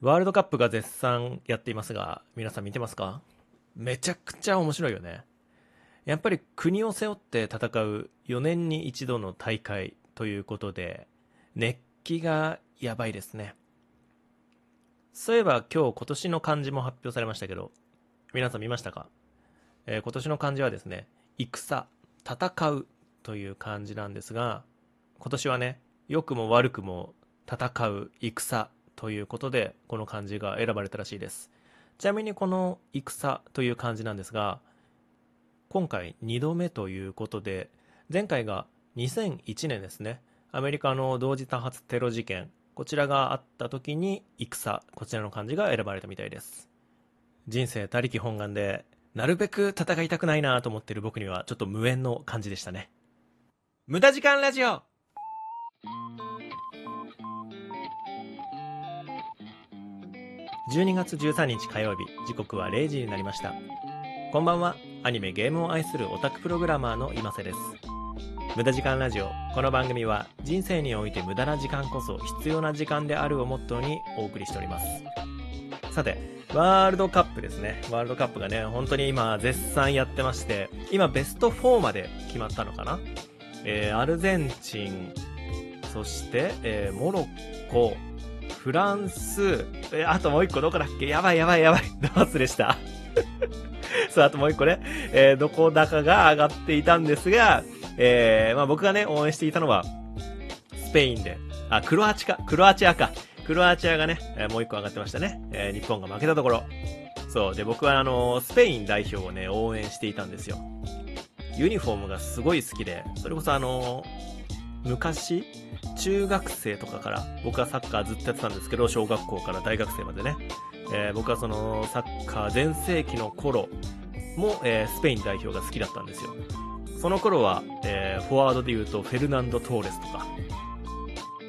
ワールドカップが絶賛やっていますが、皆さん見てますか？めちゃくちゃ面白いよね。やっぱり国を背負って戦う4年に一度の大会ということで、熱気がやばいですね。そういえば今日今年の漢字も発表されましたけど、皆さん見ましたか、えー、今年の漢字はですね、戦、戦うという漢字なんですが、今年はね、良くも悪くも戦う、戦ということで、この漢字が選ばれたらしいです。ちなみにこの戦という漢字なんですが、今回2度目ということで、前回が2001年ですね、アメリカの同時多発テロ事件、こちらがあった時に戦、こちらの漢字が選ばれたみたいです。人生他力本願で、なるべく戦いたくないなと思ってる僕にはちょっと無縁の感じでしたね。無駄時間ラジオ12月13日火曜日、時刻は0時になりました。こんばんは、アニメゲームを愛するオタクプログラマーの今瀬です。無駄時間ラジオ。この番組は人生において無駄な時間こそ必要な時間であるをモットーにお送りしております。さて、ワールドカップですね。ワールドカップがね、本当に今絶賛やってまして、今ベスト4まで決まったのかな？えー、アルゼンチン、そして、えー、モロッコ、フランス、え、あともう一個どこだっけ？やばいやばいやばい。ど 忘れした。そう、あともう一個ね、えー、どこだかが上がっていたんですが、えー、まあ僕がね、応援していたのは、スペインで、あ、クロアチか、クロアチアか。クロアチアがね、えー、もう一個上がってましたね。えー、日本が負けたところ。そう。で、僕はあのー、スペイン代表をね、応援していたんですよ。ユニフォームがすごい好きで、それこそあの昔、中学生とかから僕はサッカーずっとやってたんですけど、小学校から大学生までね。えー、僕はそのサッカー全盛期の頃も、えー、スペイン代表が好きだったんですよ。その頃は、えー、フォワードで言うとフェルナンド・トーレスとか、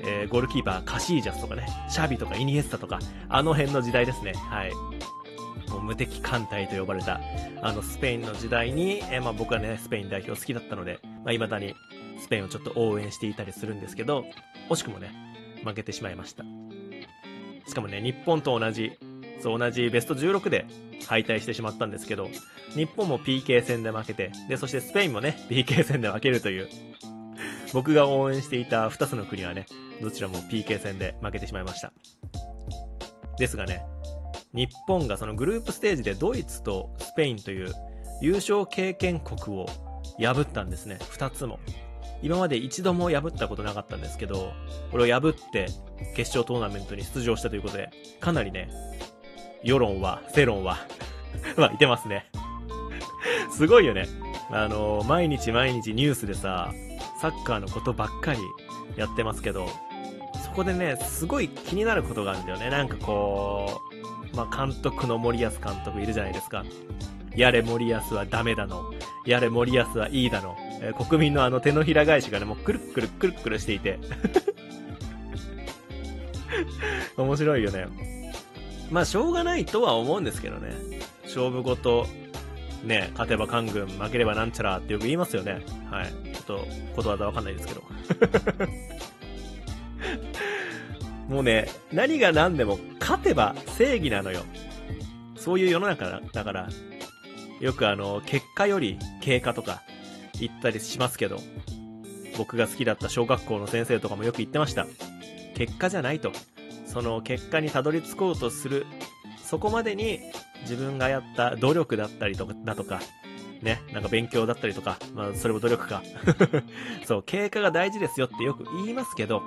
えー、ゴールキーパーカシージャスとかね、シャビとかイニエスタとか、あの辺の時代ですね。はい。もう無敵艦隊と呼ばれた、あのスペインの時代に、えー、まあ僕はね、スペイン代表好きだったので、まあ未だにスペインをちょっと応援していたりするんですけど、惜しくもね、負けてしまいました。しかもね、日本と同じ、そう同じベスト16で敗退してしまったんですけど、日本も PK 戦で負けて、で、そしてスペインもね、PK 戦で負けるという、僕が応援していた2つの国はね、どちらも PK 戦で負けてしまいました。ですがね、日本がそのグループステージでドイツとスペインという優勝経験国を破ったんですね。2つも。今まで一度も破ったことなかったんですけど、これを破って決勝トーナメントに出場したということで、かなりね、世論は、世論はまあ、いてますね すごいよね。あの、毎日毎日ニュースでさ、サッカーのことばっかりやってますけど、そこでね、すごい気になることがあるんだよね。なんかこう、まあ、監督の森保監督いるじゃないですか。やれ森保はダメだの。やれ森保はいいだの。えー、国民のあの手のひら返しがね、もうくるくるくるくるしていて 面白いよね。まあ、しょうがないとは思うんですけどね。勝負ごと、ね、勝てば官軍、負ければなんちゃらってよく言いますよね。はい。ちょっと、ことわざわかんないですけど。もうね、何が何でも勝てば正義なのよ。そういう世の中だから、よくあの、結果より経過とか言ったりしますけど、僕が好きだった小学校の先生とかもよく言ってました。結果じゃないと。その結果にたどり着こうとする、そこまでに自分がやった努力だったりとか、だとか、ね、なんか勉強だったりとか、まあそれも努力か。そう、経過が大事ですよってよく言いますけど、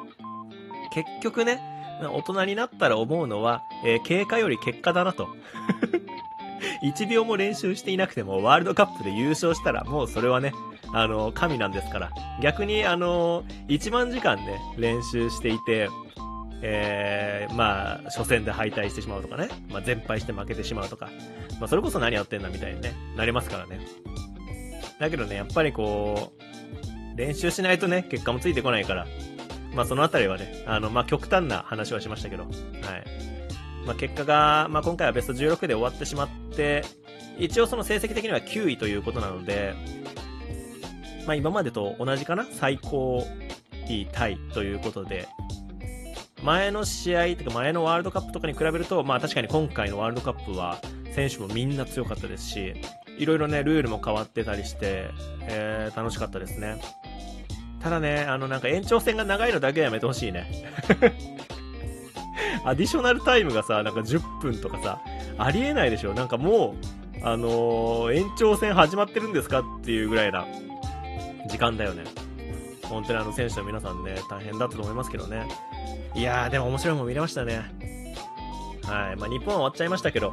結局ね、大人になったら思うのは、えー、経過より結果だなと。1秒も練習していなくてもワールドカップで優勝したらもうそれはね、あの、神なんですから。逆にあの、1万時間ね、練習していて、えー、まあ、初戦で敗退してしまうとかね、まあ、全敗して負けてしまうとか、まあ、それこそ何やってんだみたいにね、なりますからね。だけどね、やっぱりこう、練習しないとね、結果もついてこないから、まあそのあたりはね、あの、まあ極端な話はしましたけど、はい。まあ結果が、まあ今回はベスト16で終わってしまって、一応その成績的には9位ということなので、まあ今までと同じかな？最高位タイということで、前の試合とか前のワールドカップとかに比べると、まあ確かに今回のワールドカップは選手もみんな強かったですし、いろいろね、ルールも変わってたりして、えー、楽しかったですね。ただね、あのなんか延長戦が長いのだけはやめてほしいね。アディショナルタイムがさ、なんか10分とかさ、ありえないでしょなんかもう、あのー、延長戦始まってるんですかっていうぐらいな時間だよね。本当にあの選手の皆さんね、大変だったと思いますけどね。いやー、でも面白いもん見れましたね。はい。まあ、日本は終わっちゃいましたけど、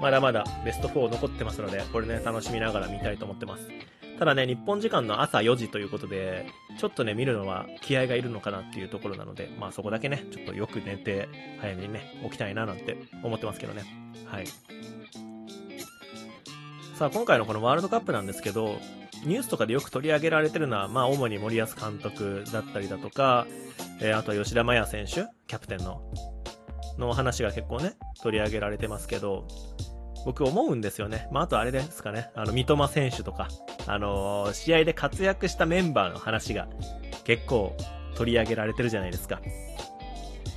まだまだベスト4残ってますので、これね、楽しみながら見たいと思ってます。ただね、日本時間の朝4時ということで、ちょっとね、見るのは気合がいるのかなっていうところなので、まあそこだけね、ちょっとよく寝て、早めにね、起きたいななんて思ってますけどね。はい。さあ、今回のこのワールドカップなんですけど、ニュースとかでよく取り上げられてるのは、まあ主に森保監督だったりだとか、えー、あとは吉田麻也選手、キャプテンの、の話が結構ね、取り上げられてますけど、僕思うんですよね。まあ、あとあれですかね。あの、三笘選手とか、あのー、試合で活躍したメンバーの話が結構取り上げられてるじゃないですか。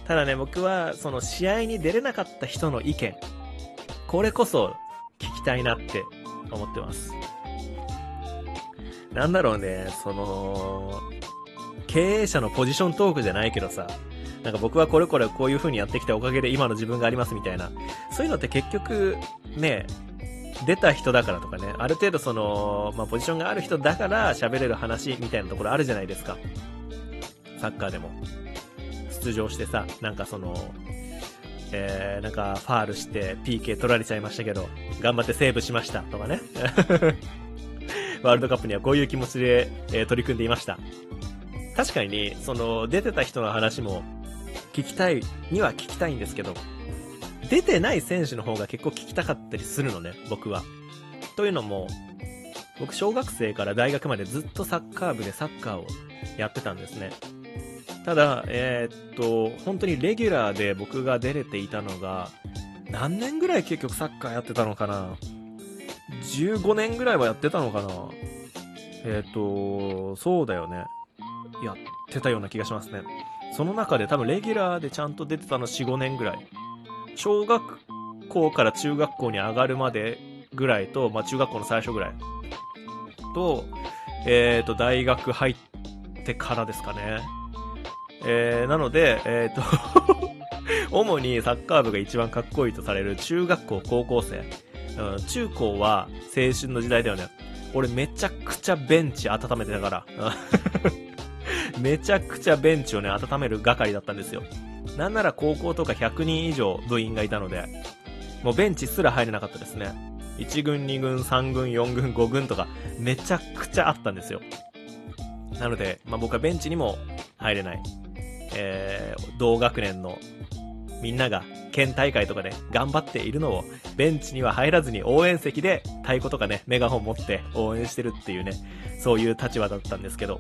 ただね、僕は、その試合に出れなかった人の意見、これこそ聞きたいなって思ってます。なんだろうね、その、経営者のポジショントークじゃないけどさ、なんか僕はこれこれこういう風にやってきたおかげで今の自分がありますみたいな。そういうのって結局、ね、出た人だからとかね、ある程度その、まあ、ポジションがある人だから喋れる話みたいなところあるじゃないですか。サッカーでも。出場してさ、なんかその、えー、なんかファールして PK 取られちゃいましたけど、頑張ってセーブしましたとかね。ワールドカップにはこういう気持ちで、えー、取り組んでいました。確かに、その、出てた人の話も聞きたいには聞きたいんですけど、出てない選手の方が結構聞きたかったりするのね、僕は。というのも、僕小学生から大学までずっとサッカー部でサッカーをやってたんですね。ただ、えー、っと、本当にレギュラーで僕が出れていたのが、何年ぐらい結局サッカーやってたのかな ?15 年ぐらいはやってたのかな？えー、っと、そうだよね。やってたような気がしますね。その中で多分レギュラーでちゃんと出てたの4、5年ぐらい。小学校から中学校に上がるまでぐらいと、まあ中学校の最初ぐらい。と、えっ、ー、と、大学入ってからですかね。えー、なので、えっ、ー、と主にサッカー部が一番かっこいいとされる中学校、高校生。うん、中高は青春の時代だよね。俺めちゃくちゃベンチ温めてたから。めちゃくちゃベンチをね、温める係だったんですよ。なんなら高校とか100人以上部員がいたので、もうベンチすら入れなかったですね。1軍、2軍、3軍、4軍、5軍とか、めちゃくちゃあったんですよ。なので、まあ、僕はベンチにも入れない。えー、同学年のみんなが県大会とかで頑張っているのをベンチには入らずに応援席で太鼓とかね、メガホン持って応援してるっていうね、そういう立場だったんですけど、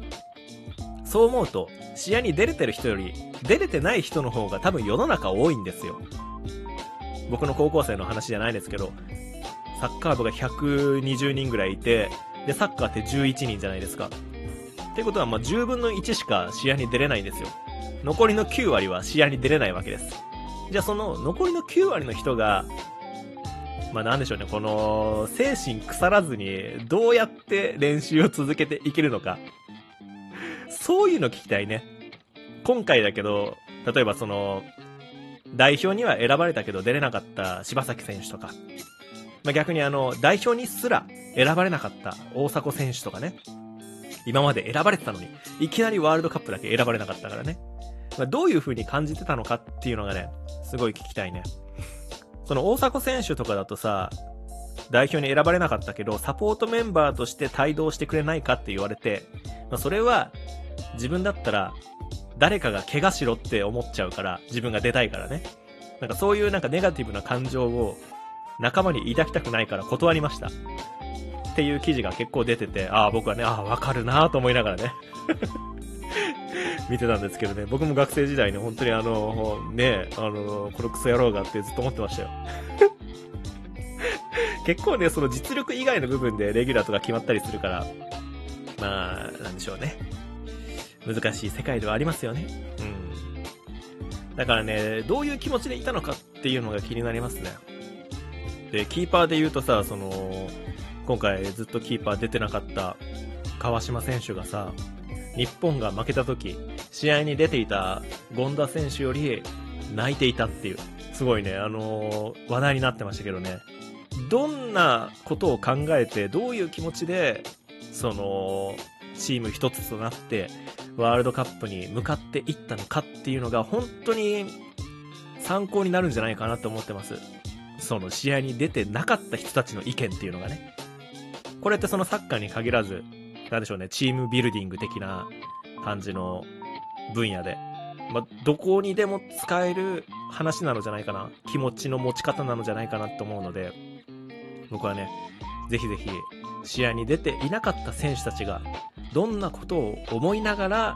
そう思うと、試合に出れてる人より、出れてない人の方が多分世の中多いんですよ。僕の高校生の話じゃないですけど、サッカー部が120人ぐらいいて、で、サッカーって11人じゃないですか。ってことは、まあ、10分の1しか試合に出れないんですよ。残りの9割は試合に出れないわけです。じゃあその残りの9割の人が、まあなんでしょうね、この精神腐らずにどうやって練習を続けていけるのか。そういうの聞きたいね。今回だけど、例えばその、代表には選ばれたけど出れなかった柴崎選手とか、まあ、逆にあの、代表にすら選ばれなかった大迫選手とかね、今まで選ばれてたのに、いきなりワールドカップだけ選ばれなかったからね。まあ、どういう風に感じてたのかっていうのがね、すごい聞きたいね。その大迫選手とかだとさ、代表に選ばれなかったけど、サポートメンバーとして帯同してくれないかって言われて、まあ、それは自分だったら、誰かが怪我しろって思っちゃうから、自分が出たいからね。なんかそういうなんかネガティブな感情を仲間に抱きたくないから断りました。っていう記事が結構出てて、ああ、僕はね、ああ、わかるなと思いながらね 見てたんですけどね、僕も学生時代に本当にあの、ね、あの、このクソ野郎がってずっと思ってましたよ。結構ね、その実力以外の部分でレギュラーとか決まったりするから、まあ、なんでしょうね。難しい世界ではありますよね。うん。だからね、どういう気持ちでいたのかっていうのが気になりますね。で、キーパーで言うとさ、その、今回ずっとキーパー出てなかった川島選手がさ、日本が負けた時、試合に出ていた権田選手より泣いていたっていう、すごいね、あのー、話題になってましたけどね。どんなことを考えて、どういう気持ちで、その、チーム一つとなって、ワールドカップに向かっていったのかっていうのが、本当に参考になるんじゃないかなと思ってます。その試合に出てなかった人たちの意見っていうのがね。これってそのサッカーに限らず、なんでしょうね、チームビルディング的な感じの分野で、まあ、どこにでも使える話なのじゃないかな。気持ちの持ち方なのじゃないかなと思うので、僕はね、ぜひぜひ、試合に出ていなかった選手たちが、どんなことを思いながら、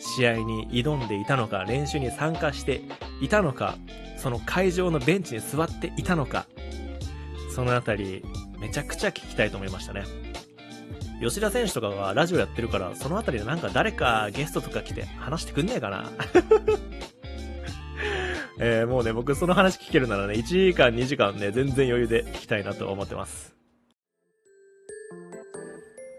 試合に挑んでいたのか、練習に参加していたのか、その会場のベンチに座っていたのか、そのあたり、めちゃくちゃ聞きたいと思いましたね。吉田選手とかがラジオやってるから、そのあたりでなんか誰かゲストとか来て話してくんねえかな えー、もうね、僕その話聞けるならね、1時間、2時間ね、全然余裕で聞きたいなと思ってます。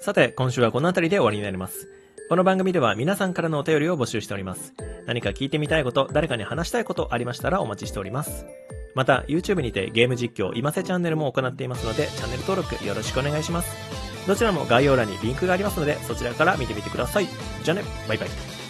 さて、今週はこの辺りで終わりになります。この番組では皆さんからのお便りを募集しております。何か聞いてみたいこと、誰かに話したいことありましたらお待ちしております。また、YouTube にてゲーム実況、今瀬チャンネルも行っていますので、チャンネル登録よろしくお願いします。どちらも概要欄にリンクがありますので、そちらから見てみてください。じゃあね、バイバイ。